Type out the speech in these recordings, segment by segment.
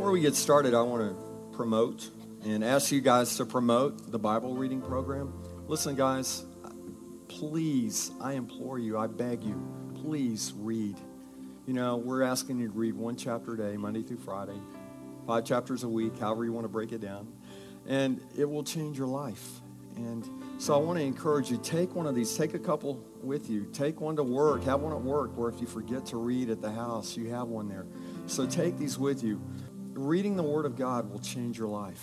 before we get started, I want to promote and ask you guys to promote the Bible reading program. Listen, guys, please, I implore you, I beg you, please read. You know, we're asking you to read one chapter a day, Monday through Friday, five chapters a week, however you want to break it down. And it will change your life. And so I want to encourage you take one of these, take a couple with you. Take one to work, have one at work where if you forget to read at the house, you have one there. So take these with you. Reading the Word of God will change your life,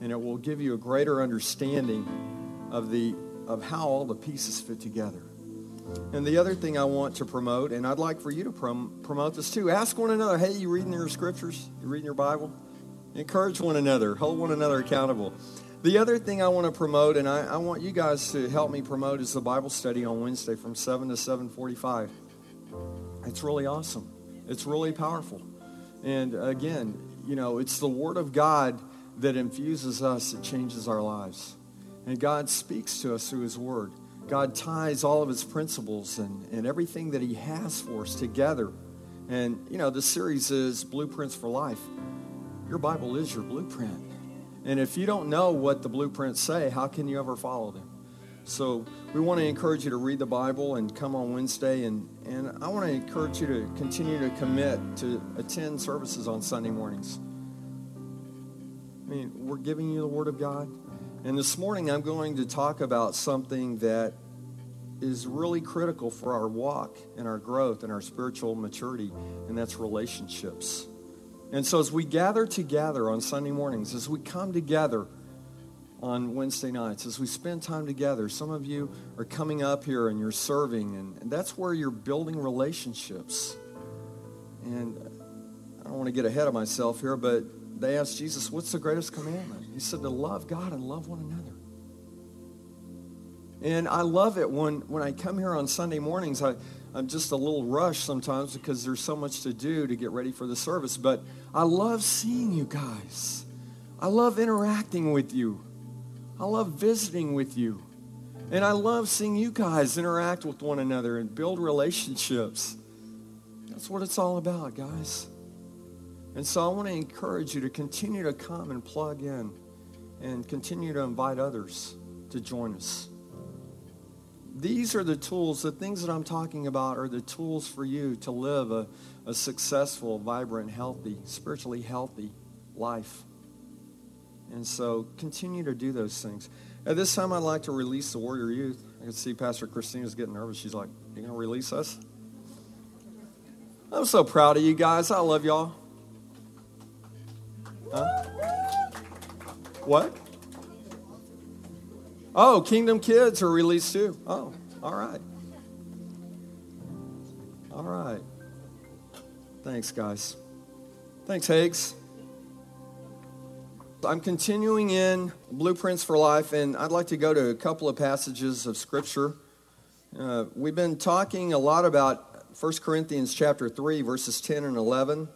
and it will give you a greater understanding of, the, of how all the pieces fit together. And the other thing I want to promote, and I'd like for you to prom- promote this too, ask one another, hey, you reading your scriptures? You reading your Bible? Encourage one another, hold one another accountable. The other thing I want to promote, and I, I, want you guys to help me promote, is the Bible study on Wednesday from 7 to 7.45. It's really awesome. It's really powerful. And again, you know, it's the Word of God that infuses us, that changes our lives. And God speaks to us through His Word. God ties all of His principles and, and everything that He has for us together. And, you know, the series is Blueprints for Life. Your Bible is your blueprint. And if you don't know what the blueprints say, how can you ever follow them? So we want to encourage you to read the Bible and come on Wednesday. And, and I want to encourage you to continue to commit to attend services on Sunday mornings. I mean, we're giving you the Word of God. And this morning I'm going to talk about something that is really critical for our walk and our growth and our spiritual maturity, and that's relationships. And so as we gather together on Sunday mornings, as we come together, on Wednesday nights as we spend time together. Some of you are coming up here and you're serving, and, and that's where you're building relationships. And I don't want to get ahead of myself here, but they asked Jesus, What's the greatest commandment? He said, To love God and love one another. And I love it when, when I come here on Sunday mornings. I, I'm just a little rushed sometimes because there's so much to do to get ready for the service. But I love seeing you guys. I love interacting with you. I love visiting with you. And I love seeing you guys interact with one another and build relationships. That's what it's all about, guys. And so I want to encourage you to continue to come and plug in and continue to invite others to join us. These are the tools, the things that I'm talking about are the tools for you to live a, a successful, vibrant, healthy, spiritually healthy life. And so continue to do those things. At this time, I'd like to release the Warrior Youth. I can see Pastor Christina's getting nervous. She's like, You going to release us? I'm so proud of you guys. I love y'all. Huh? What? Oh, Kingdom Kids are released too. Oh, all right. All right. Thanks, guys. Thanks, Higgs. I'm continuing in Blueprints for Life, and I'd like to go to a couple of passages of Scripture. Uh, we've been talking a lot about 1 Corinthians chapter 3, verses 10 and 11,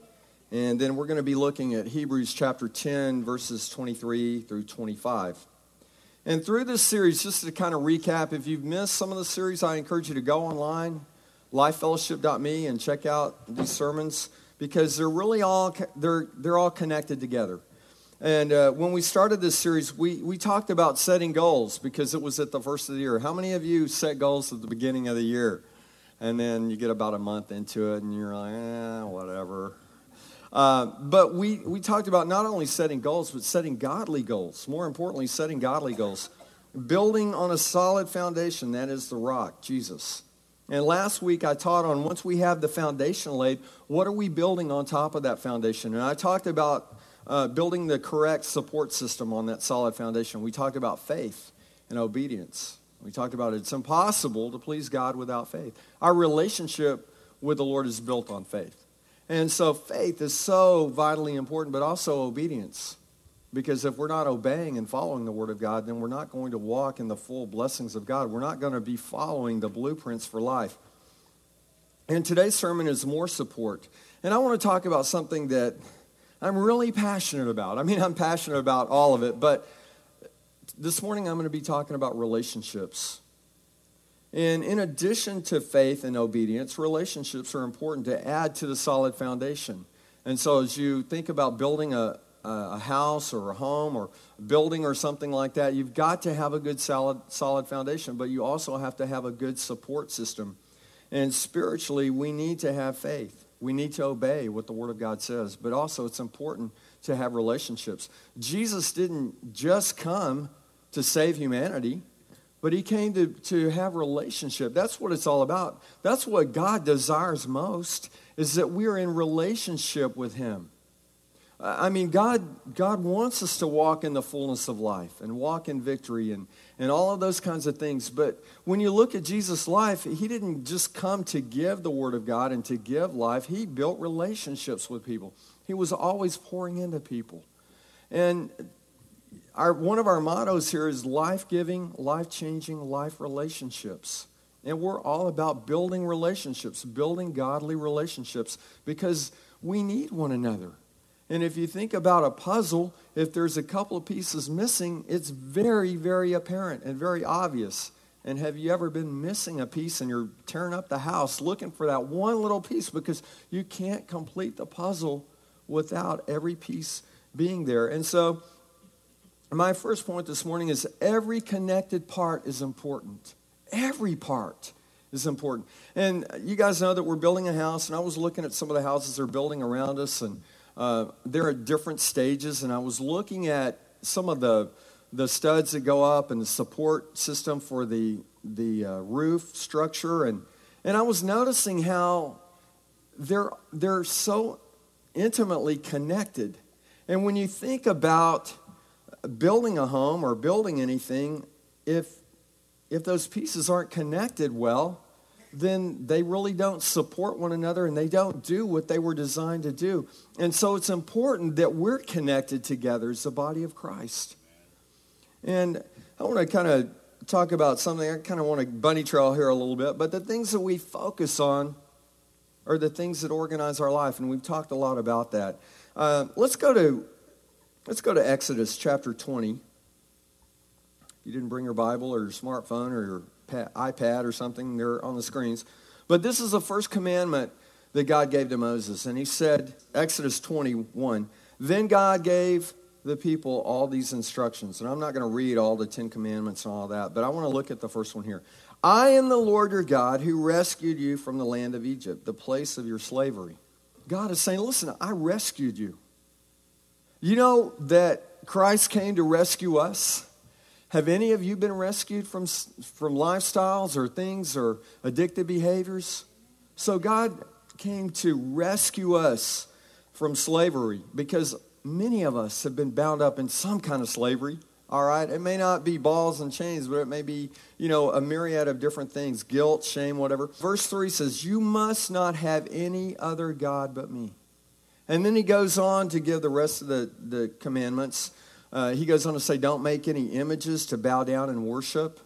and then we're going to be looking at Hebrews chapter 10, verses 23 through 25. And through this series, just to kind of recap, if you've missed some of the series, I encourage you to go online, lifefellowship.me, and check out these sermons because they're really all they're, they're all connected together. And uh, when we started this series, we, we talked about setting goals because it was at the first of the year. How many of you set goals at the beginning of the year? And then you get about a month into it and you're like, eh, whatever. Uh, but we, we talked about not only setting goals, but setting godly goals. More importantly, setting godly goals. Building on a solid foundation, that is the rock, Jesus. And last week I taught on once we have the foundation laid, what are we building on top of that foundation? And I talked about uh, building the correct support system on that solid foundation. We talked about faith and obedience. We talked about it's impossible to please God without faith. Our relationship with the Lord is built on faith. And so faith is so vitally important, but also obedience. Because if we're not obeying and following the Word of God, then we're not going to walk in the full blessings of God. We're not going to be following the blueprints for life. And today's sermon is more support. And I want to talk about something that I'm really passionate about. I mean, I'm passionate about all of it, but this morning I'm going to be talking about relationships. And in addition to faith and obedience, relationships are important to add to the solid foundation. And so as you think about building a, a house or a home or a building or something like that, you've got to have a good solid, solid foundation, but you also have to have a good support system. And spiritually, we need to have faith. We need to obey what the Word of God says, but also it's important to have relationships. Jesus didn't just come to save humanity, but he came to, to have relationship. That's what it's all about. That's what God desires most, is that we are in relationship with him. I mean, God, God wants us to walk in the fullness of life and walk in victory and, and all of those kinds of things. But when you look at Jesus' life, he didn't just come to give the Word of God and to give life, he built relationships with people. He was always pouring into people. And our, one of our mottos here is life giving, life changing, life relationships. And we're all about building relationships, building godly relationships, because we need one another. And if you think about a puzzle, if there's a couple of pieces missing, it's very, very apparent and very obvious. And have you ever been missing a piece and you're tearing up the house looking for that one little piece because you can't complete the puzzle without every piece being there? And so, my first point this morning is every connected part is important. Every part is important. And you guys know that we're building a house, and I was looking at some of the houses they're building around us, and uh, they're different stages, and I was looking at some of the the studs that go up and the support system for the the uh, roof structure, and and I was noticing how they're they're so intimately connected. And when you think about building a home or building anything, if if those pieces aren't connected well, then they really don't support one another and they don't do what they were designed to do. And so it's important that we're connected together as the body of Christ. And I want to kind of talk about something. I kind of want to bunny trail here a little bit, but the things that we focus on are the things that organize our life, and we've talked a lot about that. Uh, let's go to let's go to Exodus chapter 20. If you didn't bring your Bible or your smartphone or your iPad or something. They're on the screens. But this is the first commandment that God gave to Moses. And he said, Exodus 21, then God gave the people all these instructions. And I'm not going to read all the Ten Commandments and all that, but I want to look at the first one here. I am the Lord your God who rescued you from the land of Egypt, the place of your slavery. God is saying, listen, I rescued you. You know that Christ came to rescue us? Have any of you been rescued from, from lifestyles or things or addictive behaviors? So God came to rescue us from slavery because many of us have been bound up in some kind of slavery. All right, it may not be balls and chains, but it may be, you know, a myriad of different things guilt, shame, whatever. Verse 3 says, You must not have any other God but me. And then he goes on to give the rest of the, the commandments. Uh, he goes on to say, Don't make any images to bow down and worship.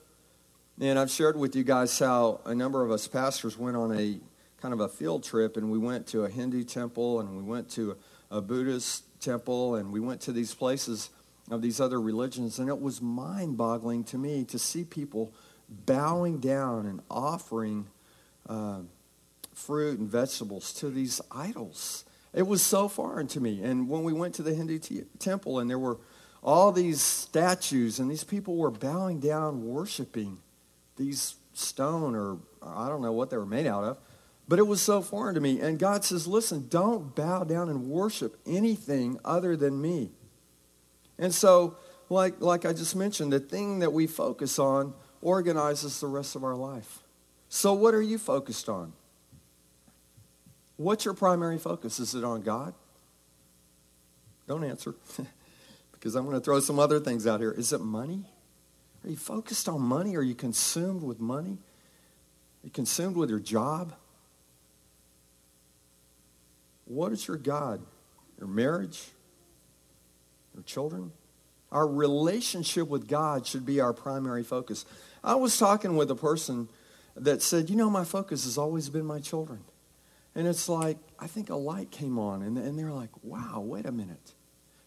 And I've shared with you guys how a number of us pastors went on a kind of a field trip and we went to a Hindu temple and we went to a, Buddhist temple and we went to these places of these other religions. And it was mind boggling to me to see people bowing down and offering uh, fruit and vegetables to these idols. It was so foreign to me. And when we went to the Hindu t- temple and there were all these statues, and these people were bowing down, worshiping these stone or I don't know what they were made out of. But it was so foreign to me. And God says, listen, don't bow down and worship anything other than me. And so, like, like I just mentioned, the thing that we focus on organizes the rest of our life. So, what are you focused on? What's your primary focus? Is it on God? Don't answer. because I'm going to throw some other things out here. Is it money? Are you focused on money? Are you consumed with money? Are you consumed with your job? What is your God? Your marriage? Your children? Our relationship with God should be our primary focus. I was talking with a person that said, You know, my focus has always been my children. And it's like, I think a light came on, and, and they're like, Wow, wait a minute.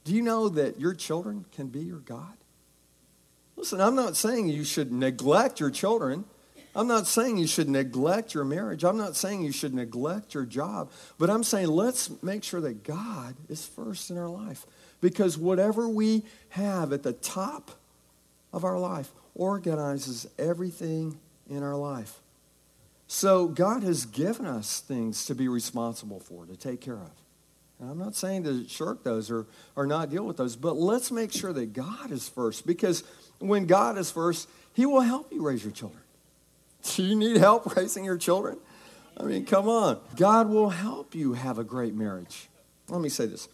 Do you know that your children can be your God? Listen, I'm not saying you should neglect your children. I'm not saying you should neglect your marriage. I'm not saying you should neglect your job. But I'm saying let's make sure that God is first in our life. Because whatever we have at the top of our life organizes everything in our life. So God has given us things to be responsible for, to take care of. And I'm not saying to shirk those or, or not deal with those, but let's make sure that God is first. Because when God is first, He will help you raise your children. Do you need help raising your children? I mean, come on. God will help you have a great marriage. Let me say this.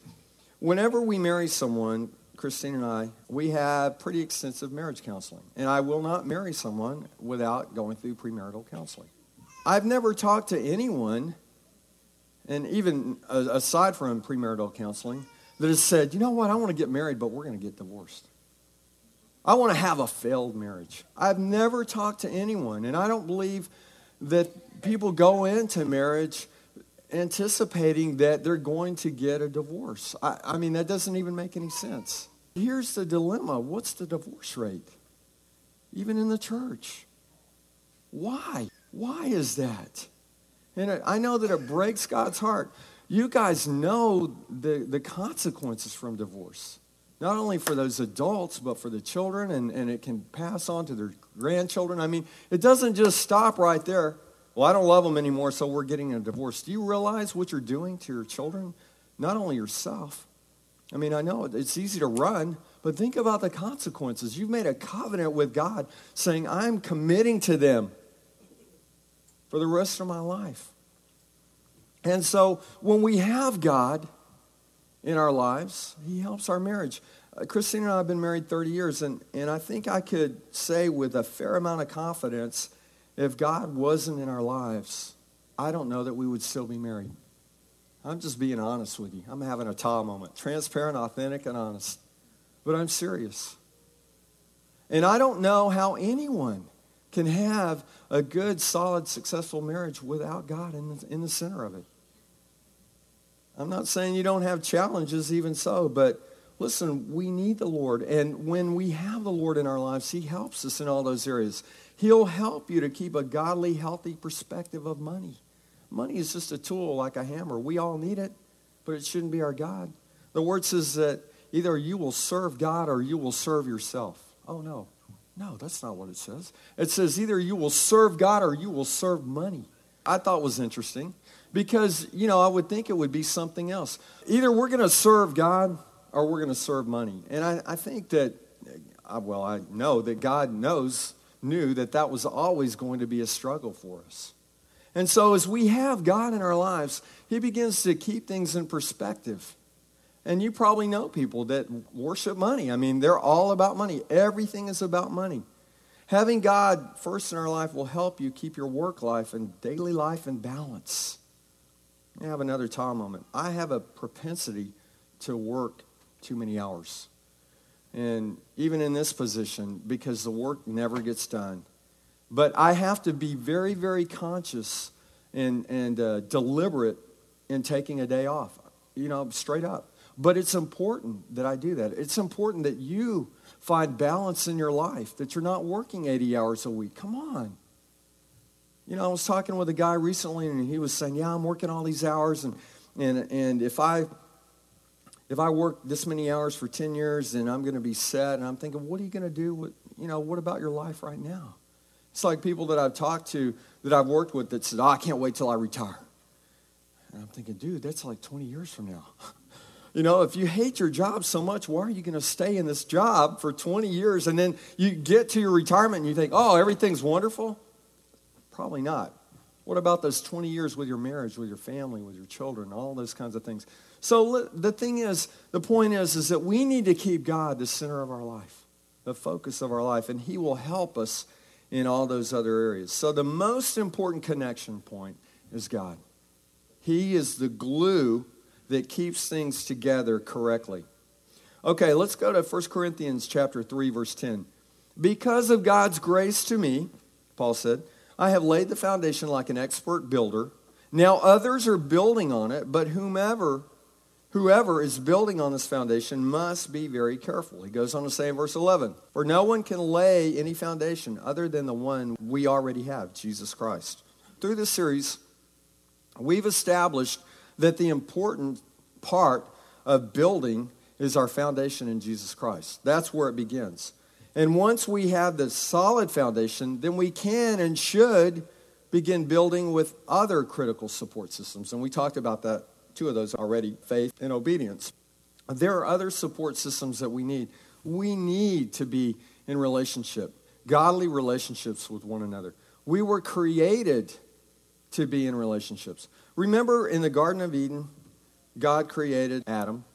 Whenever we marry someone, Christine and I, we have pretty extensive marriage counseling. And I will not marry someone without going through premarital counseling. I've never talked to anyone, and even uh, aside from premarital counseling, that has said, you know what, I want to get married, but we're going to get divorced. I want to have a failed marriage. I've never talked to anyone, and I don't believe that people go into marriage anticipating that they're going to get a divorce. I, I, mean, that doesn't even make any sense. Here's the dilemma what's the divorce rate? Even in the church. Why? Why is that? And I know that it breaks God's heart. You guys know the, the consequences from divorce not only for those adults, but for the children, and, and it can pass on to their grandchildren. I mean, it doesn't just stop right there. Well, I don't love them anymore, so we're getting a divorce. Do you realize what you're doing to your children? Not only yourself. I mean, I know it's easy to run, but think about the consequences. You've made a covenant with God saying, I'm committing to them for the rest of my life. And so when we have God, in our lives. He helps our marriage. Uh, Christine and I have been married 30 years, and, and I think I could say with a fair amount of confidence if God wasn't in our lives, I don't know that we would still be married. I'm just being honest with you. I'm having a ta moment. Transparent, authentic, and honest. But I'm serious. And I don't know how anyone can have a good, solid, successful marriage without God in the, in the center of it. I'm not saying you don't have challenges, even so, but listen, we need the Lord. And when we have the Lord in our lives, He helps us in all those areas. He'll help you to keep a godly, healthy perspective of money. Money is just a tool like a hammer. We all need it, but it shouldn't be our God. The word says that either you will serve God or you will serve yourself. Oh, no. No, that's not what it says. It says either you will serve God or you will serve money. I thought was interesting because, you know, I would think it would be something else. Either we're going to serve God or we're going to serve money. And I, I think that, uh, well, I know that God knows, knew that that was always going to be a struggle for us. And so as we have God in our lives, He begins to keep things in perspective. And you probably know people that worship money. I mean, they're all about money. Everything is about money. Having God first in our life will help you keep your work life and daily life in balance. I have another Tom moment. I have a propensity to work too many hours. And even in this position, because the work never gets done. But I have to be very, very conscious and, and uh, deliberate in taking a day off, you know, straight up. But it's important that I do that. It's important that you find balance in your life, that you're not working 80 hours a week. Come on. You know, I was talking with a guy recently, and he was saying, "Yeah, I'm working all these hours, and and and if I if I work this many hours for 10 years, then I'm going to be set." And I'm thinking, what are you going to do? With, you know, what about your life right now? It's like people that I've talked to, that I've worked with, that said, oh, "I can't wait till I retire." And I'm thinking, dude, that's like 20 years from now. You know, if you hate your job so much, why are you going to stay in this job for 20 years and then you get to your retirement and you think, oh, everything's wonderful? Probably not. What about those 20 years with your marriage, with your family, with your children, all those kinds of things? So the thing is, the point is, is that we need to keep God the center of our life, the focus of our life, and He will help us in all those other areas. So the most important connection point is God. He is the glue that keeps things together correctly. Okay, let's go to 1 Corinthians chapter 3 verse 10. Because of God's grace to me, Paul said, I have laid the foundation like an expert builder. Now others are building on it, but whomever Whoever is building on this foundation must be very careful. He goes on to say in verse 11, For no one can lay any foundation other than the one we already have, Jesus Christ. Through this series, we've established that the important part of building is our foundation in Jesus Christ. That's where it begins. And once we have the solid foundation, then we can and should begin building with other critical support systems. And we talked about that two of those already faith and obedience. There are other support systems that we need. We need to be in relationship, godly relationships with one another. We were created to be in relationships. Remember in the Garden of Eden, God created Adam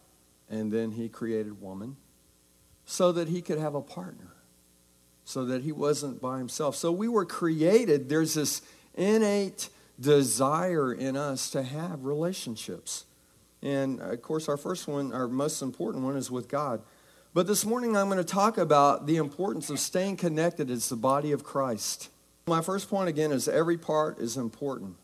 and then he created woman so that he could have a partner, so that he wasn't by himself. So we were created, there's this innate desire in us to have relationships. And uh, of course, our first one, our most important one, is with God. But this morning, I'm going to talk about the importance of staying connected as the body of Christ. My first point, again, is every part is important.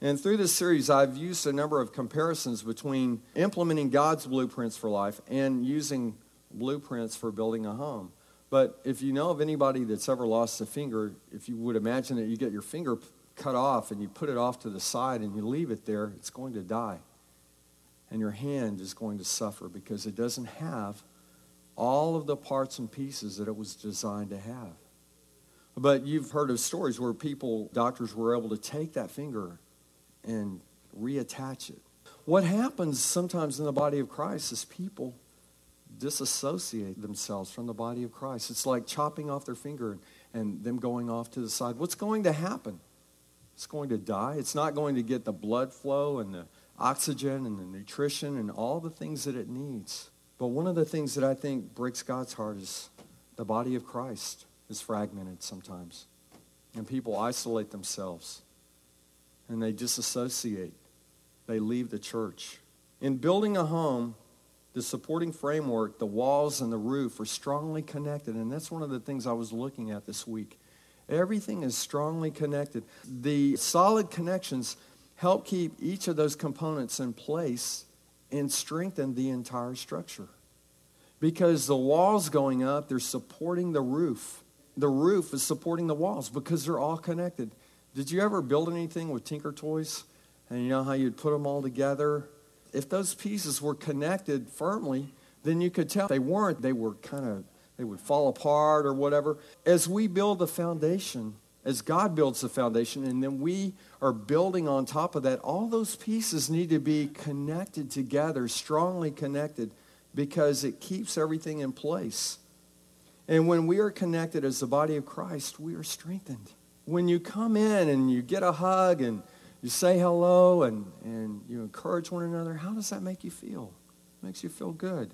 And through this series, I've used a number of comparisons between implementing God's blueprints for life and using blueprints for building a home. But if you know of anybody that's ever lost a finger, if you would imagine that you get your finger cut off and you put it off to the side and you leave it there, it's going to die. And your hand is going to suffer because it doesn't have all of the parts and pieces that it was designed to have. But you've heard of stories where people, doctors were able to take that finger and reattach it. What happens sometimes in the body of Christ is people disassociate themselves from the body of Christ. It's like chopping off their finger and them going off to the side. What's going to happen? It's going to die. It's not going to get the blood flow and the oxygen and the nutrition and all the things that it needs. But one of the things that I think breaks God's heart is the body of Christ is fragmented sometimes. And people isolate themselves and they disassociate. They leave the church. In building a home, the supporting framework, the walls and the roof are strongly connected. And that's one of the things I was looking at this week. Everything is strongly connected. The solid connections help keep each of those components in place and strengthen the entire structure. Because the walls going up, they're supporting the roof. The roof is supporting the walls because they're all connected. Did you ever build anything with Tinker Toys? And you know how you'd put them all together? If those pieces were connected firmly, then you could tell. They weren't, they were kind of they would fall apart or whatever. As we build the foundation, as God builds the foundation, and then we are building on top of that, all those pieces need to be connected together, strongly connected, because it keeps everything in place. And when we are connected as the body of Christ, we are strengthened. When you come in and you get a hug and you say hello and, and you encourage one another, how does that make you feel? It makes you feel good.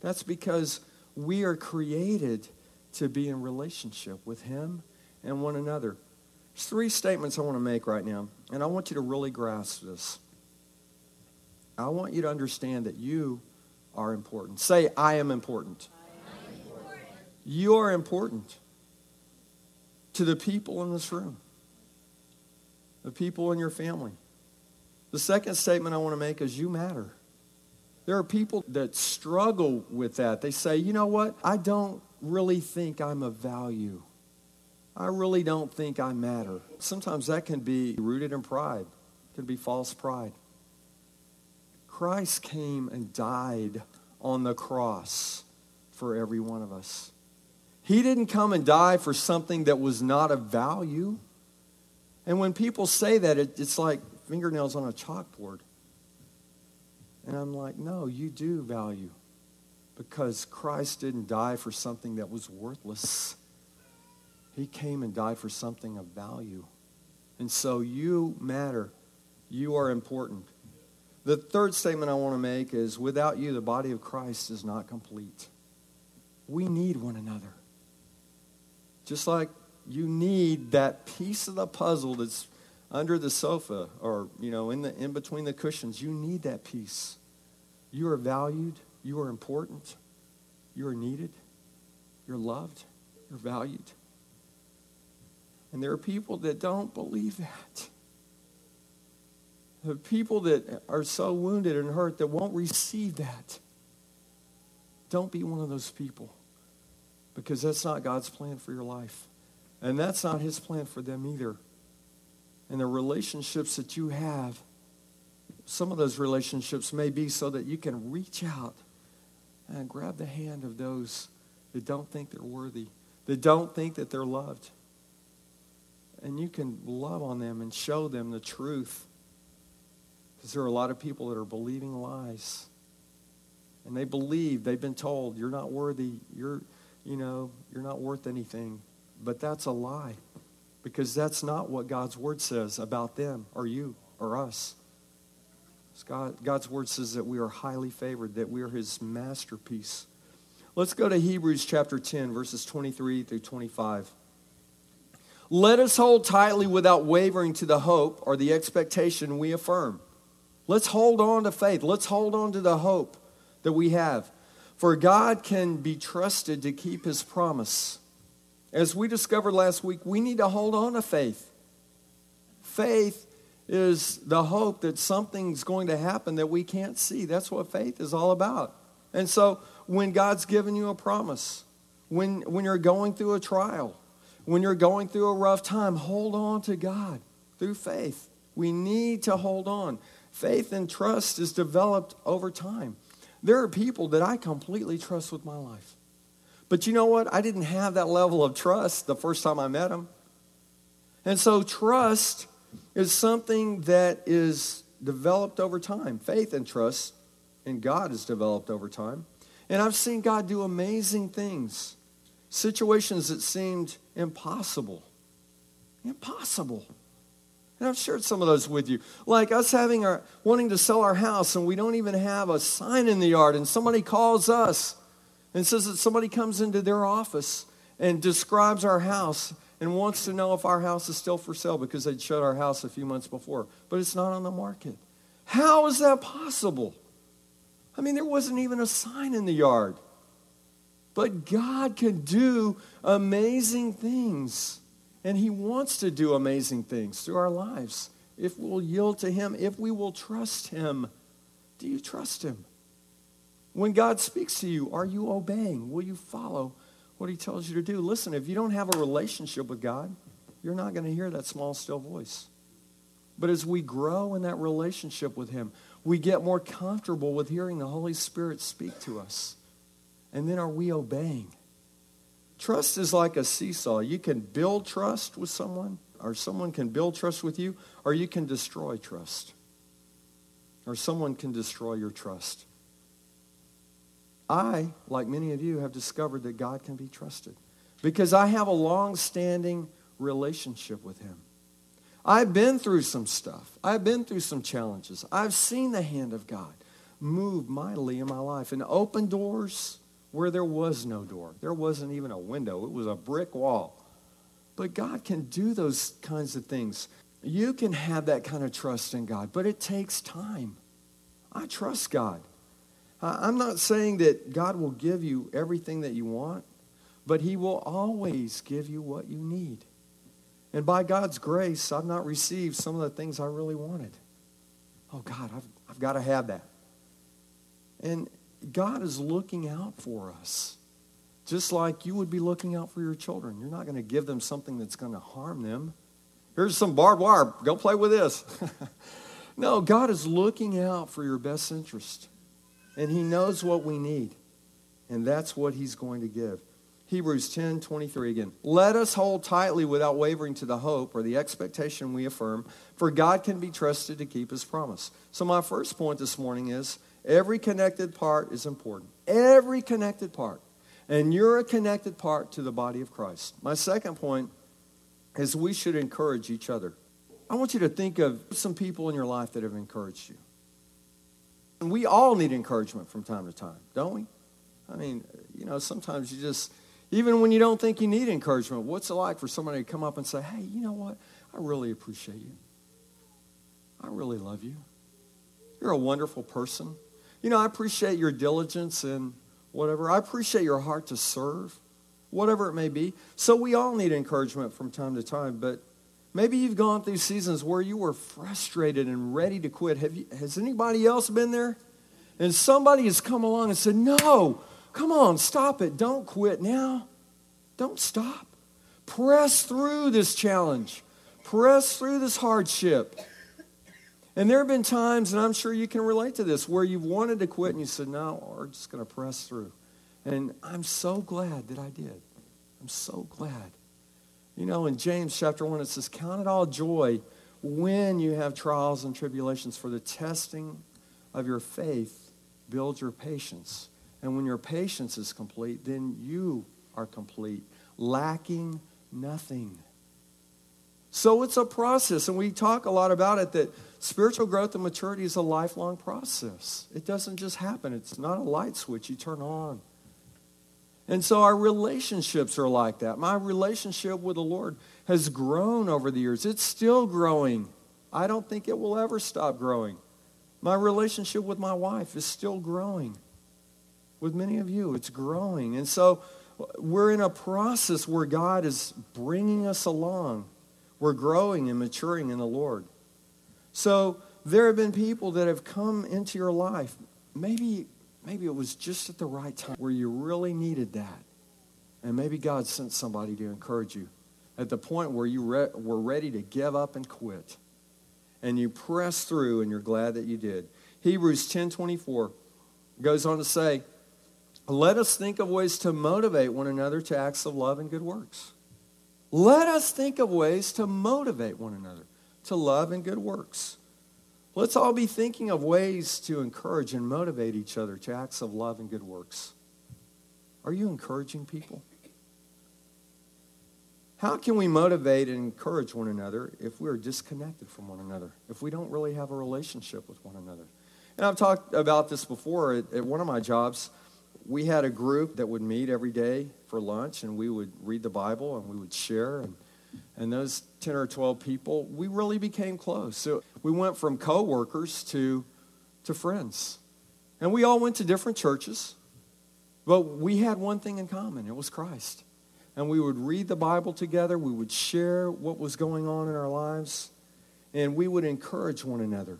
That's because we are created to be in relationship with Him and one another. There's three statements I want to make right now, and I want you to really grasp this. I want you to understand that you are important. Say, I am important. I am important. You are important to the people in this room, the people in your family. The second statement I want to make is you matter. There are people that struggle with that. They say, you know what? I don't really think I'm of value. I really don't think I matter. Sometimes that can be rooted in pride, it can be false pride. Christ came and died on the cross for every one of us. He didn't come and die for something that was not of value. And when people say that, it, it's like fingernails on a chalkboard. And I'm like, no, you do value because Christ didn't die for something that was worthless. He came and died for something of value. And so you matter. You are important. The third statement I want to make is without you, the body of Christ is not complete. We need one another. Just like you need that piece of the puzzle that's under the sofa or, you know, in, the, in between the cushions. You need that piece. You are valued. You are important. You are needed. You're loved. You're valued. And there are people that don't believe that. The people that are so wounded and hurt that won't receive that. Don't be one of those people because that's not God's plan for your life. And that's not his plan for them either. And the relationships that you have, some of those relationships may be so that you can reach out and grab the hand of those that don't think they're worthy, that don't think that they're loved. And you can love on them and show them the truth. Because there are a lot of people that are believing lies. And they believe, they've been told, you're not worthy, you're, you know, you're not worth anything. But that's a lie. Because that's not what God's word says about them or you or us. God, God's word says that we are highly favored, that we are his masterpiece. Let's go to Hebrews chapter 10, verses 23 through 25. Let us hold tightly without wavering to the hope or the expectation we affirm. Let's hold on to faith. Let's hold on to the hope that we have. For God can be trusted to keep his promise. As we discovered last week, we need to hold on to faith. Faith is the hope that something's going to happen that we can't see. That's what faith is all about. And so when God's given you a promise, when, when you're going through a trial, when you're going through a rough time, hold on to God through faith. We need to hold on. Faith and trust is developed over time. There are people that I completely trust with my life. But you know what? I didn't have that level of trust the first time I met them. And so trust is something that is developed over time. Faith and trust in God is developed over time. And I've seen God do amazing things, situations that seemed impossible. Impossible. And I've shared some of those with you. Like us having our wanting to sell our house and we don't even have a sign in the yard and somebody calls us and says that somebody comes into their office and describes our house and wants to know if our house is still for sale because they'd shut our house a few months before, but it's not on the market. How is that possible? I mean, there wasn't even a sign in the yard. But God can do amazing things. And He wants to do amazing things through our lives if we'll yield to Him, if we will trust Him. Do you trust Him? When God speaks to you, are you obeying? Will you follow what he tells you to do. Listen, if you don't have a relationship with God, you're not going to hear that small, still voice. But as we grow in that relationship with him, we get more comfortable with hearing the Holy Spirit speak to us. And then are we obeying? Trust is like a seesaw. You can build trust with someone, or someone can build trust with you, or you can destroy trust. Or someone can destroy your trust. I, like many of you, have discovered that God can be trusted because I have a long standing relationship with Him. I've been through some stuff, I've been through some challenges. I've seen the hand of God move mightily in my life and open doors where there was no door. There wasn't even a window, it was a brick wall. But God can do those kinds of things. You can have that kind of trust in God, but it takes time. I trust God. I'm not saying that God will give you everything that you want, but He will always give you what you need. And by God's grace, I've not received some of the things I really wanted. Oh, God, I've, I've got to have that. And God is looking out for us, just like you would be looking out for your children. You're not going to give them something that's going to harm them. Here's some barbed wire. Go play with this. no, God is looking out for your best interest. And he knows what we need. And that's what he's going to give. Hebrews 10 23 again. Let us hold tightly without wavering to the hope or the expectation we affirm, for God can be trusted to keep his promise. So, my first point this morning is every connected part is important. Every connected part. And you're a connected part to the body of Christ. My second point is we should encourage each other. I want you to think of some people in your life that have encouraged you. And We all need encouragement from time to time, don't we? I mean, you know, sometimes you just, even when you don't think you need encouragement, what's it like for somebody to come up and say, hey, you know what? I really appreciate you. I really love you. You're a wonderful person. You know, I appreciate your diligence and whatever. I appreciate your heart to serve, whatever it may be. So we all need encouragement from time to time, but Maybe you've gone through seasons where you were frustrated and ready to quit. Have you, has anybody else been there? And somebody has come along and said, No, come on, stop it. Don't quit now. Don't stop. Press through this challenge, press through this hardship. And there have been times, and I'm sure you can relate to this, where you've wanted to quit and you said, No, we're just going to press through. And I'm so glad that I did. I'm so glad. You know, in James chapter 1, it says, Count it all joy when you have trials and tribulations, for the testing of your faith builds your patience. And when your patience is complete, then you are complete, lacking nothing. So it's a process, and we talk a lot about it that spiritual growth and maturity is a lifelong process. It doesn't just happen, it's not a light switch you turn on. And so our relationships are like that. My relationship with the Lord has grown over the years, it's still growing. I don't think it will ever stop growing. My relationship with my wife is still growing. With many of you, it's growing. And so we're in a process where God is bringing us along. We're growing and maturing in the Lord. So there have been people that have come into your life. Maybe, maybe it was just at the right time where you really needed that. And maybe God sent somebody to encourage you at the point where you re- were ready to give up and quit. And you press through and you're glad that you did. Hebrews 10:24 goes on to say, "Let us think of ways to motivate one another to acts of love and good works." Let us think of ways to motivate one another to love and good works. Let's all be thinking of ways to encourage and motivate each other to acts of love and good works. Are you encouraging people? How can we motivate and encourage one another if we're disconnected from one another, if we don't really have a relationship with one another? And I've talked about this before at, at one of my jobs. We had a group that would meet every day for lunch, and we would read the Bible and we would share. And and those 10 or 12 people, we really became close. So we went from co-workers to, to friends. And we all went to different churches, but we had one thing in common. It was Christ. And we would read the Bible together. We would share what was going on in our lives. And we would encourage one another.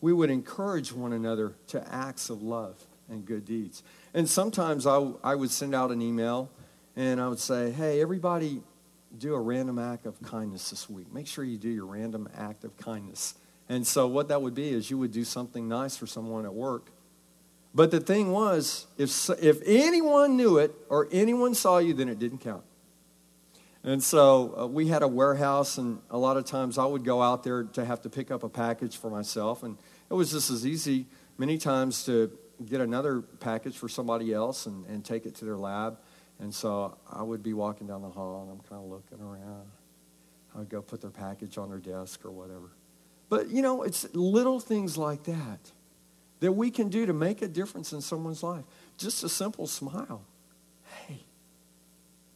We would encourage one another to acts of love and good deeds. And sometimes I, I would send out an email and I would say, hey, everybody do a random act of kindness this week. Make sure you do your random act of kindness. And so, what that would be is you would do something nice for someone at work. But the thing was, if, if anyone knew it or anyone saw you, then it didn't count. And so uh, we had a warehouse, and a lot of times I would go out there to have to pick up a package for myself. And it was just as easy many times to get another package for somebody else and, and take it to their lab. And so I would be walking down the hall and I'm kind of looking around. I would go put their package on their desk or whatever. But, you know, it's little things like that that we can do to make a difference in someone's life. Just a simple smile. Hey,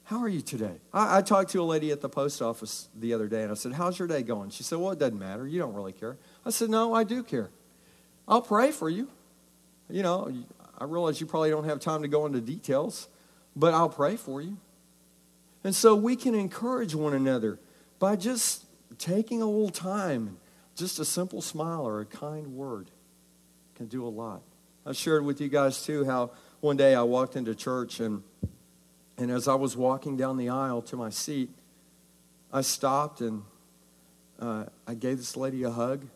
how are you today? I, I, talked to a lady at the post office the other day and I said, How's your day going? She said, Well, it doesn't matter. You don't really care. I said, No, I do care. I'll pray for you. You know, I realize you probably don't have time to go into details, but I'll pray for you. And so we can encourage one another by just taking a little time, just a simple smile or a kind word can do a lot. I shared with you guys too how one day I walked into church and and as I was walking down the aisle to my seat, I stopped and uh, I gave this lady a hug.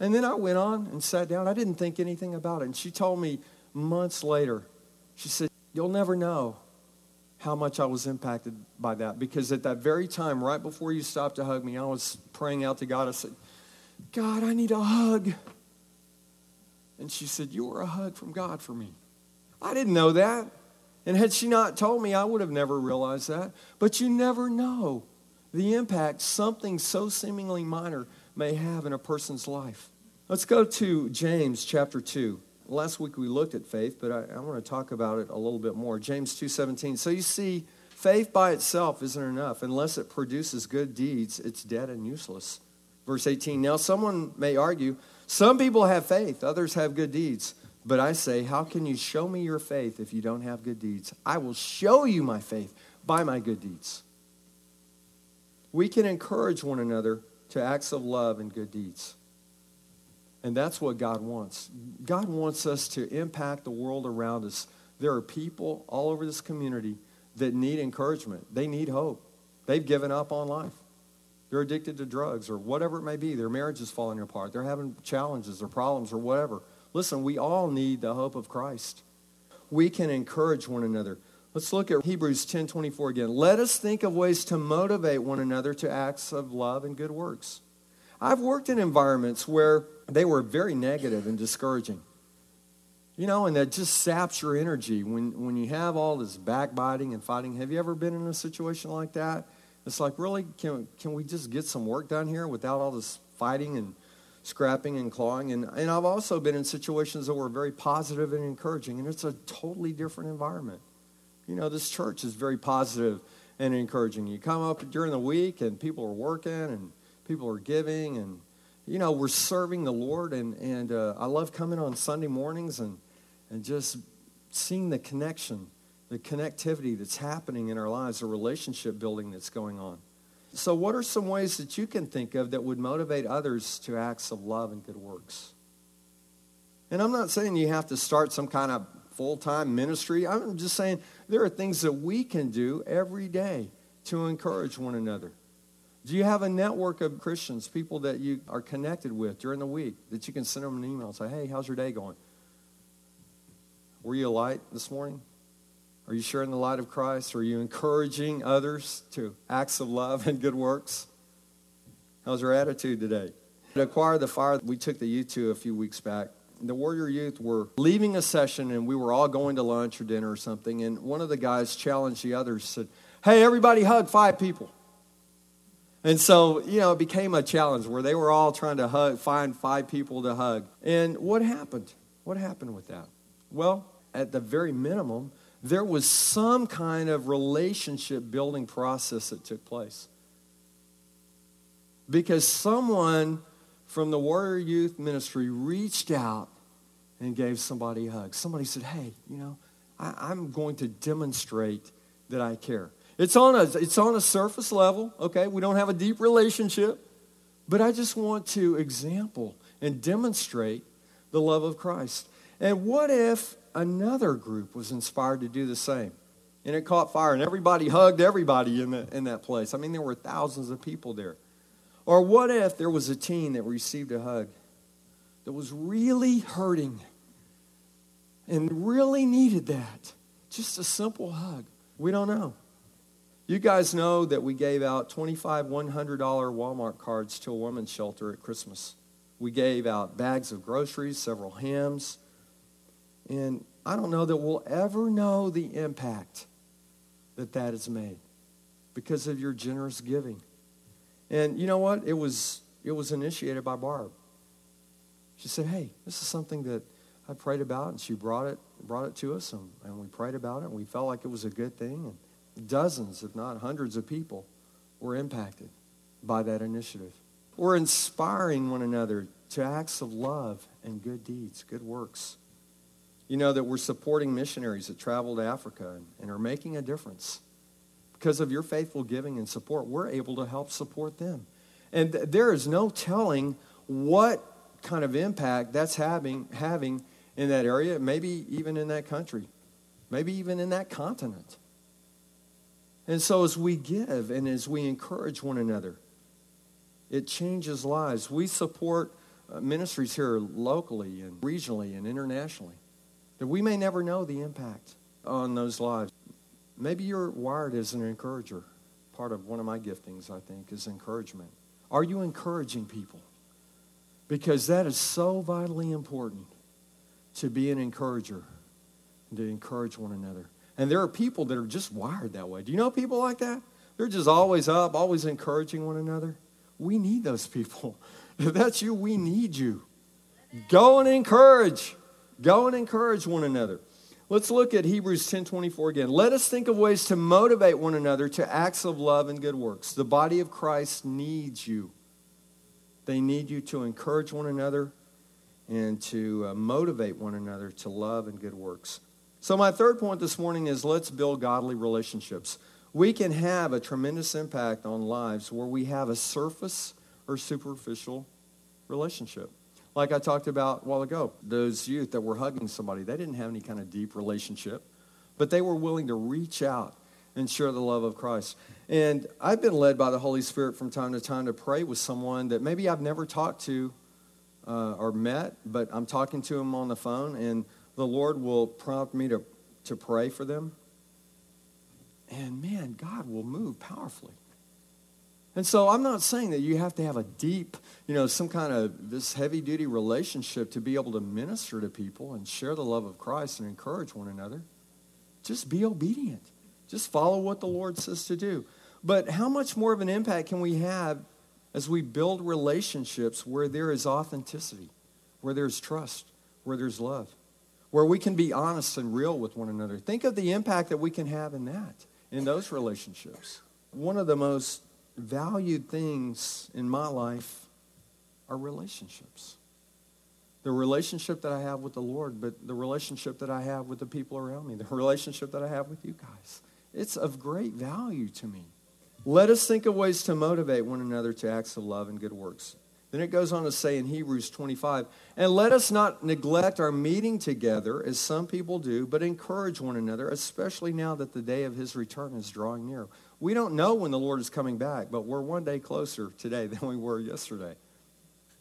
And then I went on and sat down. I didn't think anything about it. And she told me months later, she said, You'll never know how much I was impacted by that. Because at that very time, right before you stopped to hug me, I was praying out to God. I said, God, I need a hug. And she said, You were a hug from God for me. I didn't know that. And had she not told me, I would have never realized that. But you never know the impact something so seemingly minor may have in a person's life. Let's go to James chapter 2 last week we looked at faith, but I, I want to talk about it a little bit more. James 2.17. So you see, faith by itself isn't enough. Unless it produces good deeds, it's dead and useless. Verse 18. Now someone may argue, some people have faith, others have good deeds. But I say, how can you show me your faith if you don't have good deeds? I will show you my faith by my good deeds. We can encourage one another to acts of love and good deeds. And that's what God wants. God wants us to impact the world around us. There are people all over this community that need encouragement, they need hope. They've given up on life. They're addicted to drugs or whatever it may be. Their marriage is falling apart. They're having challenges or problems or whatever. Listen, we all need the hope of Christ. We can encourage one another. Let's look at Hebrews 10:24 again. Let us think of ways to motivate one another to acts of love and good works. I've worked in environments where they were very negative and discouraging. You know, and that just saps your energy when, when you have all this backbiting and fighting. Have you ever been in a situation like that? It's like, really, can, can we just get some work done here without all this fighting and scrapping and clawing? And, and I've also been in situations that were very positive and encouraging, and it's a totally different environment. You know, this church is very positive and encouraging. You come up during the week, and people are working, and people are giving, and, you know, we're serving the Lord. And, and uh, I love coming on Sunday mornings and, and just seeing the connection the connectivity that's happening in our lives, the relationship building that's going on. So, what are some ways that you can think of that would motivate others to acts of love and good works? And I'm not saying you have to start some kind of full time ministry. I'm just saying there are things that we can do every day to encourage one another. Do you have a network of Christians, people that you are connected with during the week, that you can send them an email and say, hey, how's your day going? Were you a light this morning? Are you sharing the light of Christ? Are you encouraging others to acts of love and good works? How's your attitude today? To acquire the fire, we took the youth to a few weeks back. The Warrior Youth were leaving a session and we were all going to lunch or dinner or something. And one of the guys challenged the others, said, Hey, everybody hug five people. And so, you know, it became a challenge where they were all trying to hug, find five people to hug. And what happened? What happened with that? Well, at the very minimum, there was some kind of relationship building process that took place. Because someone from the Warrior Youth Ministry reached out and gave somebody a hug. Somebody said, Hey, you know, I, am going to demonstrate that I care. It's on, a, it's on a surface level, okay? We don't have a deep relationship, but I just want to example and demonstrate the love of Christ. And what if another group was inspired to do the same. And it caught fire, and everybody hugged everybody in, the, in that place. I mean, there were thousands of people there. Or what if there was a teen that received a hug that was really hurting and really needed that? Just a simple hug. We don't know. You guys know that we gave out 25 $100 Walmart cards to a women's shelter at Christmas. We gave out bags of groceries, several hymns, and I don't know that we'll ever know the impact that that has made because of your generous giving. And you know what? It was, it was initiated by Barb. She said, Hey, this is something that I prayed about, and she brought it, brought it to us, and, and we prayed about it, and we felt like it was a good thing. And dozens, if not hundreds, of people were impacted by that initiative. We're inspiring one another to acts of love and good deeds, good works. You know that we're supporting missionaries that travel to Africa and, and are making a difference. Because of your faithful giving and support, we're able to help support them. And th- there is no telling what kind of impact that's having, having in that area, maybe even in that country, maybe even in that continent. And so, as we give and as we encourage one another, it changes lives. We support uh, ministries here locally and regionally and internationally that we may never know the impact on those lives. Maybe you're wired as an encourager. Part of one of my giftings, I think, is encouragement. Are you encouraging people? Because that is so vitally important to be an encourager, to encourage one another. And there are people that are just wired that way. Do you know people like that? They're just always up, always encouraging one another. We need those people. If that's you, we need you. Go and encourage. Go and encourage one another. Let's look at Hebrews 10:24 again. Let us think of ways to motivate one another to acts of love and good works. The body of Christ needs you. They need you to encourage one another and to uh, motivate one another to love and good works. So my third point this morning is let's build godly relationships. we can have a tremendous impact on lives where we have a surface or superficial relationship. Like I talked about a while ago, those youth that were hugging somebody, they didn't have any kind of deep relationship, but they were willing to reach out and share the love of Christ. And I've been led by the Holy Spirit from time to time to pray with someone that maybe I've never talked to uh, or met, but I'm talking to them on the phone, and the Lord will prompt me to, to pray for them. And man, God will move powerfully. And so I'm not saying that you have to have a deep, you know, some kind of this heavy duty relationship to be able to minister to people and share the love of Christ and encourage one another. Just be obedient. Just follow what the Lord says to do. But how much more of an impact can we have as we build relationships where there is authenticity, where there's trust, where there's love, where we can be honest and real with one another? Think of the impact that we can have in that, in those relationships. One of the most valued things in my life are relationships. The relationship that I have with the Lord, but the relationship that I have with the people around me, the relationship that I have with you guys. It's of great value to me. Let us think of ways to motivate one another to acts of love and good works. Then it goes on to say in Hebrews 25, and let us not neglect our meeting together as some people do, but encourage one another, especially now that the day of his return is drawing near. We don't know when the Lord is coming back, but we're one day closer today than we were yesterday.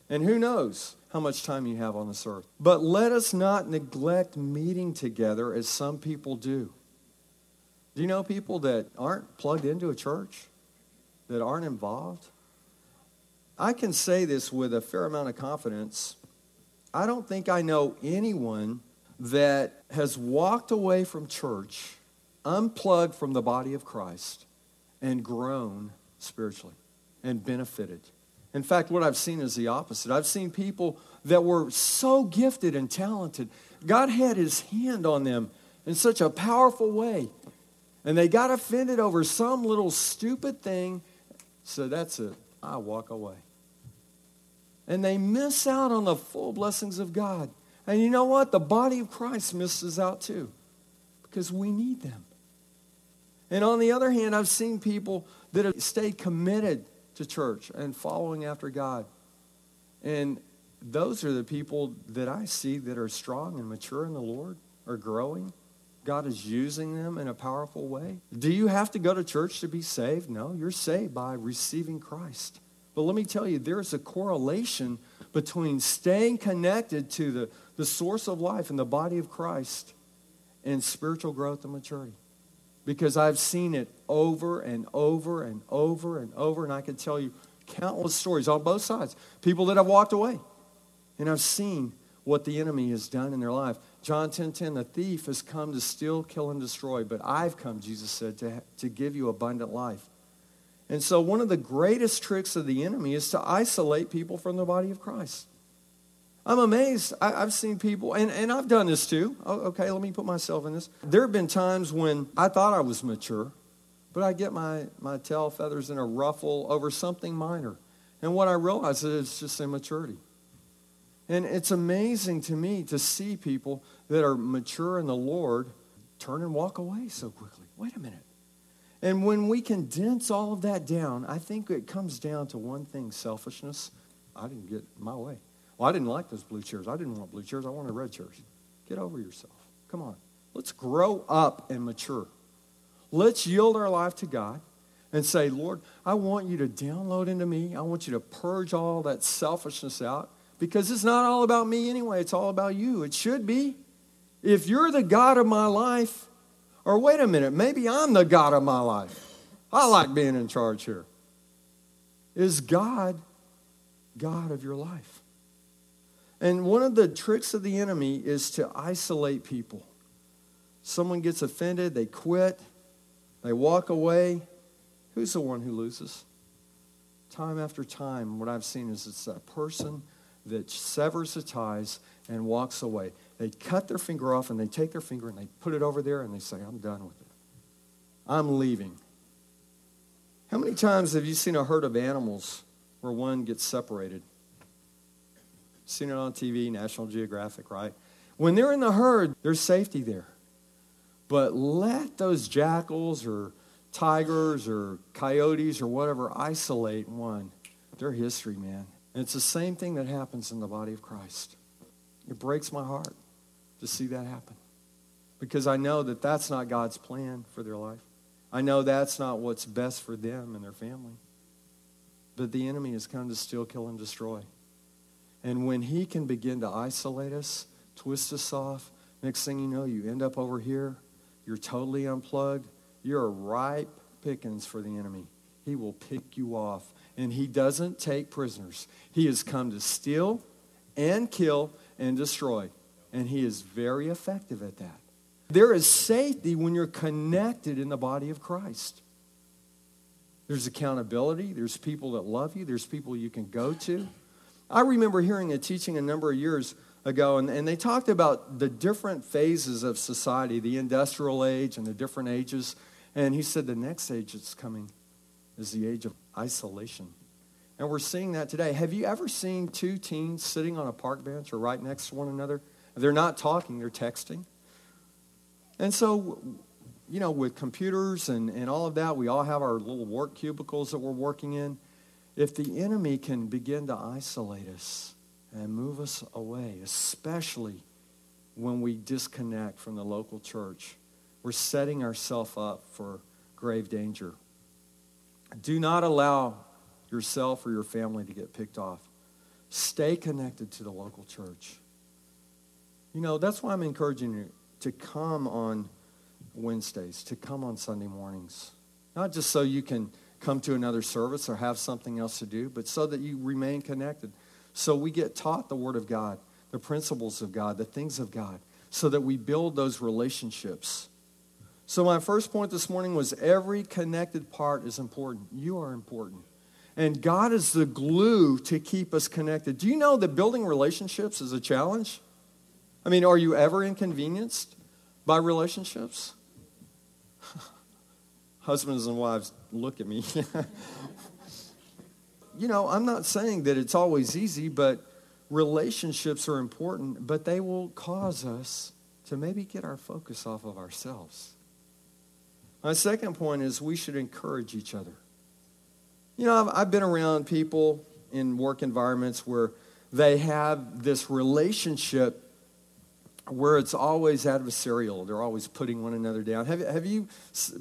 And who knows how much time you have on this earth. But let us not neglect meeting together as some people do. Do you know people that aren't plugged into a church, that aren't involved? I can say this with a fair amount of confidence. I don't think I know anyone that has walked away from church, unplugged from the body of Christ, and grown spiritually and benefited. In fact, what I've seen is the opposite. I've seen people that were so gifted and talented. God had his hand on them in such a powerful way. And they got offended over some little stupid thing. So that's it. I walk away. And they miss out on the full blessings of God. And you know what? The body of Christ misses out too because we need them. And on the other hand, I've seen people that have stayed committed to church and following after God. And those are the people that I see that are strong and mature in the Lord, are growing. God is using them in a powerful way. Do you have to go to church to be saved? No, you're saved by receiving Christ. But let me tell you, there's a correlation between staying connected to the, the source of life and the body of Christ and spiritual growth and maturity. Because I've seen it over and over and over and over, and I can tell you countless stories on both sides. People that have walked away, and I've seen what the enemy has done in their life. John 10 10, the thief has come to steal, kill, and destroy, but I've come, Jesus said, to, to give you abundant life. And so, one of the greatest tricks of the enemy is to isolate people from the body of Christ. I'm amazed. I, have seen people, and, and I've done this too. Oh, okay, let me put myself in this. There have been times when I thought I was mature, but I get my, my tail feathers in a ruffle over something minor. And what I realize is it's just immaturity. And it's amazing to me to see people that are mature in the Lord turn and walk away so quickly. Wait a minute. And when we condense all of that down, I think it comes down to one thing selfishness. I didn't get my way. Well, I didn't like those blue chairs. I didn't want blue chairs. I wanted red chairs. Get over yourself. Come on. Let's grow up and mature. Let's yield our life to God and say, Lord, I want you to download into me. I want you to purge all that selfishness out because it's not all about me anyway. It's all about you. It should be. If you're the God of my life, or wait a minute, maybe I'm the God of my life. I like being in charge here. Is God God of your life? And one of the tricks of the enemy is to isolate people. Someone gets offended, they quit, they walk away. Who's the one who loses? Time after time, what I've seen is it's that person that severs the ties and walks away. They cut their finger off and they take their finger and they put it over there and they say, I'm done with it. I'm leaving. How many times have you seen a herd of animals where one gets separated? Seen it on TV, National Geographic, right? When they're in the herd, there's safety there. But let those jackals or tigers or coyotes or whatever isolate one. They're history, man. And it's the same thing that happens in the body of Christ. It breaks my heart to see that happen because I know that that's not God's plan for their life. I know that's not what's best for them and their family. But the enemy has come to steal, kill, and destroy. And when he can begin to isolate us, twist us off, next thing you know, you end up over here, you're totally unplugged, you're ripe pickings for the enemy. He will pick you off. And he doesn't take prisoners. He has come to steal and kill and destroy. And he is very effective at that. There is safety when you're connected in the body of Christ. There's accountability. There's people that love you. There's people you can go to. I remember hearing a teaching a number of years ago, and, and they talked about the different phases of society, the industrial age and the different ages. And he said the next age that's coming is the age of isolation. And we're seeing that today. Have you ever seen two teens sitting on a park bench or right next to one another? They're not talking, they're texting. And so you know, with computers and, and all of that, we all have our little work cubicles that we're working in. If the enemy can begin to isolate us and move us away, especially when we disconnect from the local church, we're setting ourselves up for grave danger. Do not allow yourself or your family to get picked off. Stay connected to the local church. You know, that's why I'm encouraging you to come on Wednesdays, to come on Sunday mornings. Not just so you can come to another service or have something else to do, but so that you remain connected. So we get taught the Word of God, the principles of God, the things of God, so that we build those relationships. So, my first point this morning was every connected part is important. You are important. And God is the glue to keep us connected. Do you know that building relationships is a challenge? I mean, are you ever inconvenienced by relationships? Husbands and wives, look at me. you know, I'm not saying that it's always easy, but relationships are important, but they will cause us to maybe get our focus off of ourselves. My second point is we should encourage each other. You know, I've, I've been around people in work environments where they have this relationship where it's always adversarial. They're always putting one another down. Have, have you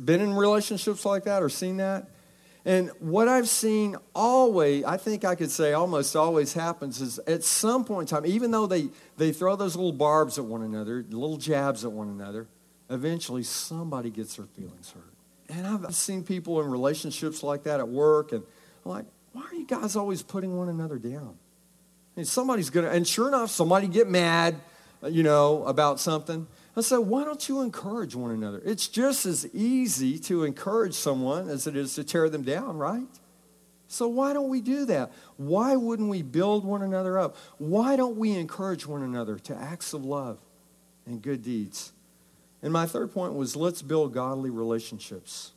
been in relationships like that or seen that? And what I've seen always, I think I could say almost always happens is at some point in time, even though they, they throw those little barbs at one another, little jabs at one another, eventually somebody gets their feelings hurt. And I've seen people in relationships like that at work, and I'm like, why are you guys always putting one another down? And somebody's to, and sure enough, somebody get mad you know, about something. I said, why don't you encourage one another? It's just as easy to encourage someone as it is to tear them down, right? So why don't we do that? Why wouldn't we build one another up? Why don't we encourage one another to acts of love and good deeds? And my third point was let's build godly relationships.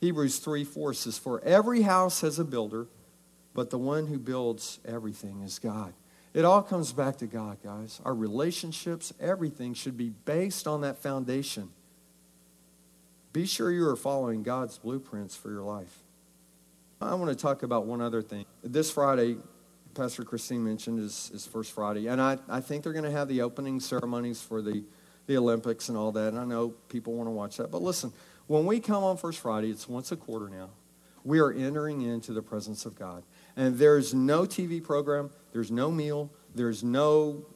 Hebrews 3 4 says, For every house has a builder, but the one who builds everything is God. It all comes back to God, guys. Our relationships, everything should be based on that foundation. Be sure you are following God's blueprints for your life. I want to talk about one other thing. This Friday, Pastor Christine mentioned is, is First Friday, and I, I think they're going to have the opening ceremonies for the, the Olympics and all that, and I know people want to watch that. But listen, when we come on First Friday, it's once a quarter now, we are entering into the presence of God. And there's no TV program, there's no meal, there's no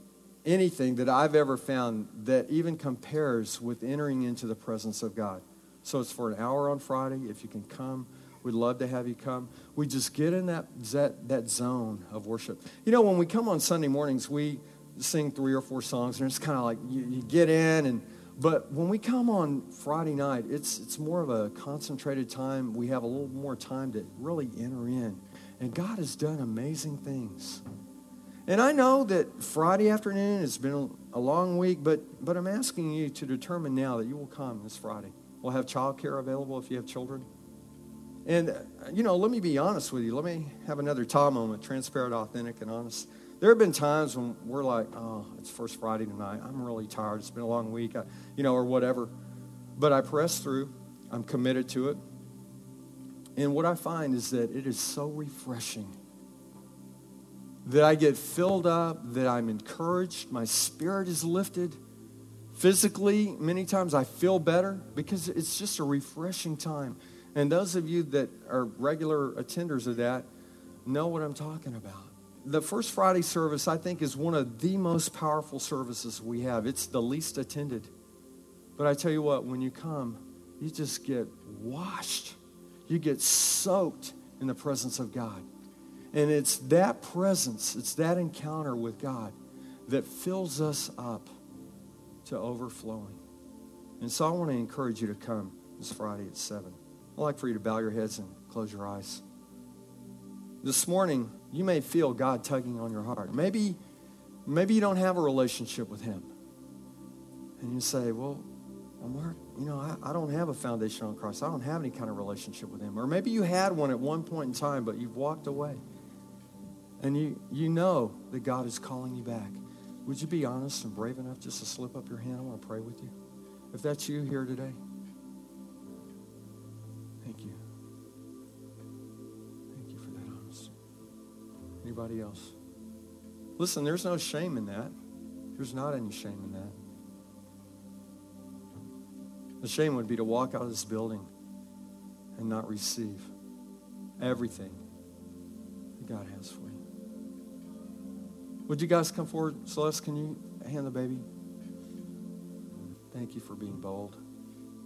anything that I've ever found that even compares with entering into the presence of God. So it's for an hour on Friday. If you can come, we'd love to have you come. We just get in that, that, that zone of worship. You know, when we come on Sunday mornings, we sing three or four songs, and it's kind of like you, you get in and but when we come on Friday night, it's, it's more of a concentrated time. We have a little more time to really enter in and God has done amazing things. And I know that Friday afternoon has been a long week, but, but I'm asking you to determine now that you will come this Friday. We'll have childcare available if you have children. And, uh, you know, let me be honest with you. Let me have another Tom moment, transparent, authentic, and honest. There have been times when we're like, oh, it's First Friday tonight. I'm really tired. It's been a long week, I, you know, or whatever. But I press through. I'm committed to it. And what I find is that it is so refreshing that I get filled up, that I'm encouraged, my spirit is lifted. Physically, many times I feel better because it's just a refreshing time. And those of you that are regular attenders of that know what I'm talking about. The First Friday service, I think, is one of the most powerful services we have. It's the least attended. But I tell you what, when you come, you just get washed, you get soaked in the presence of God. And it's that presence, it's that encounter with God that fills us up to overflowing. And so I want to encourage you to come this Friday at 7. I'd like for you to bow your heads and close your eyes. This morning, you may feel God tugging on your heart. Maybe, maybe you don't have a relationship with Him. And you say, well, well Mark, you know, I, I don't have a foundation on Christ. I don't have any kind of relationship with Him. Or maybe you had one at one point in time, but you've walked away. And you, you know that God is calling you back. Would you be honest and brave enough just to slip up your hand? I want to pray with you. If that's you here today, thank you. Thank you for that honesty. Anybody else? Listen, there's no shame in that. There's not any shame in that. The shame would be to walk out of this building and not receive everything that God has for you. Would you guys come forward? Celeste, can you hand the baby? Thank you for being bold.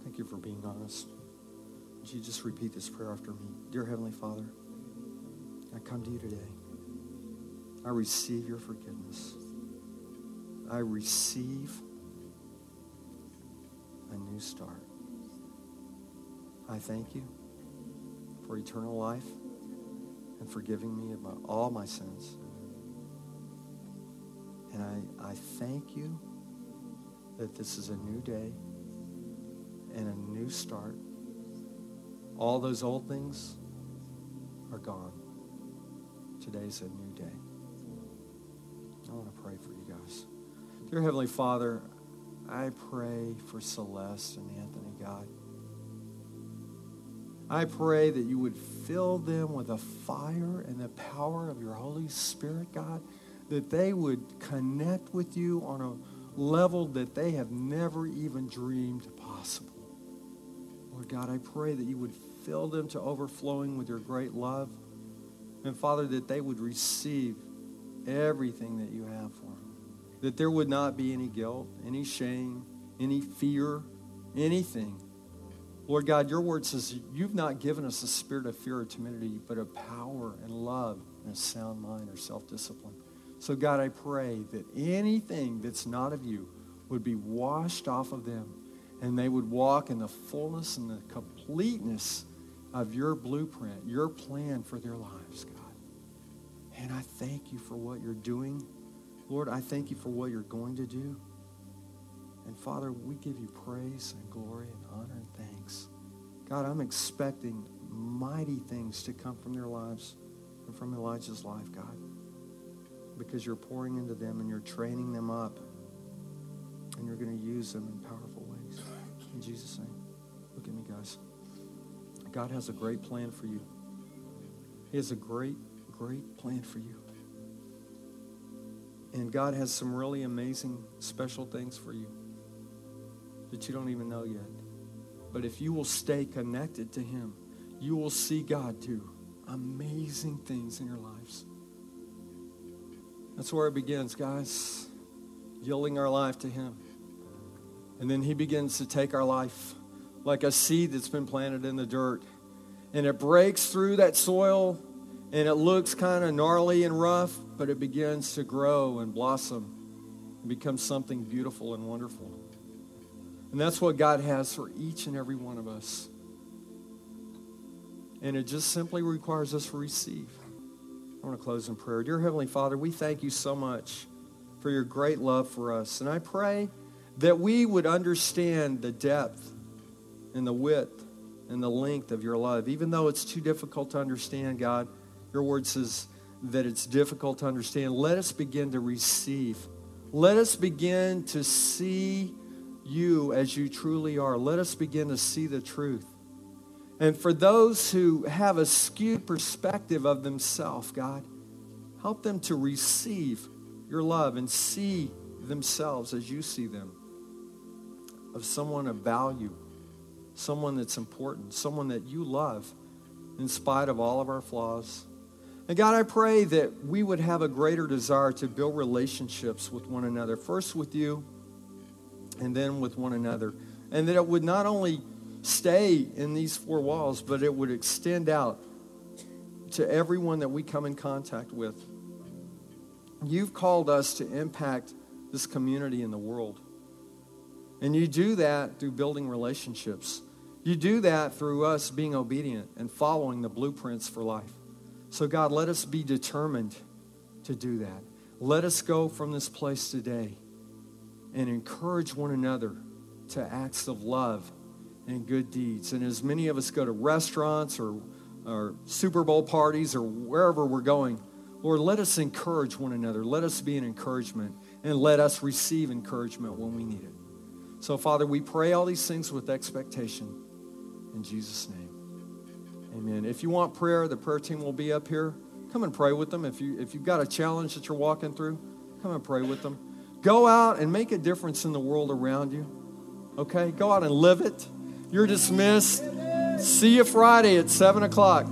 Thank you for being honest. Would you just repeat this prayer after me? Dear Heavenly Father, I come to you today. I receive your forgiveness. I receive a new start. I thank you for eternal life and forgiving me of all my sins. And I, I thank you that this is a new day and a new start. All those old things are gone. Today's a new day. I want to pray for you guys. Dear Heavenly Father, I pray for Celeste and Anthony, God. I pray that you would fill them with the fire and the power of your Holy Spirit, God that they would connect with you on a level that they have never even dreamed possible. Lord God, I pray that you would fill them to overflowing with your great love. And Father, that they would receive everything that you have for them. That there would not be any guilt, any shame, any fear, anything. Lord God, your word says you've not given us a spirit of fear or timidity, but of power and love and a sound mind or self discipline. So, God, I pray that anything that's not of you would be washed off of them and they would walk in the fullness and the completeness of your blueprint, your plan for their lives, God. And I thank you for what you're doing. Lord, I thank you for what you're going to do. And Father, we give you praise and glory and honor and thanks. God, I'm expecting mighty things to come from their lives and from Elijah's life, God because you're pouring into them and you're training them up and you're going to use them in powerful ways. In Jesus' name. Look at me, guys. God has a great plan for you. He has a great, great plan for you. And God has some really amazing, special things for you that you don't even know yet. But if you will stay connected to Him, you will see God do amazing things in your lives. That's where it begins, guys. Yielding our life to Him. And then He begins to take our life like a seed that's been planted in the dirt. And it breaks through that soil and it looks kind of gnarly and rough, but it begins to grow and blossom and become something beautiful and wonderful. And that's what God has for each and every one of us. And it just simply requires us to receive. I want to close in prayer. Dear Heavenly Father, we thank you so much for your great love for us. And I pray that we would understand the depth and the width and the length of your love. Even though it's too difficult to understand, God, your word says that it's difficult to understand. Let us begin to receive. Let us begin to see you as you truly are. Let us begin to see the truth. And for those who have a skewed perspective of themselves, God, help them to receive your love and see themselves as you see them of someone of value, someone that's important, someone that you love in spite of all of our flaws. And God, I pray that we would have a greater desire to build relationships with one another, first with you and then with one another. And that it would not only stay in these four walls, but it would extend out to everyone that we come in contact with. You've called us to impact this community in the world. And you do that through building relationships. You do that through us being obedient and following the blueprints for life. So, God, let us be determined to do that. Let us go from this place today and encourage one another to acts of love and good deeds. And as many of us go to restaurants or, or Super Bowl parties or wherever we're going, Lord, let us encourage one another. Let us be an encouragement and let us receive encouragement when we need it. So, Father, we pray all these things with expectation. In Jesus' name. Amen. If you want prayer, the prayer team will be up here. Come and pray with them. If, you, if you've got a challenge that you're walking through, come and pray with them. Go out and make a difference in the world around you. Okay? Go out and live it. You're dismissed. See you Friday at 7 o'clock.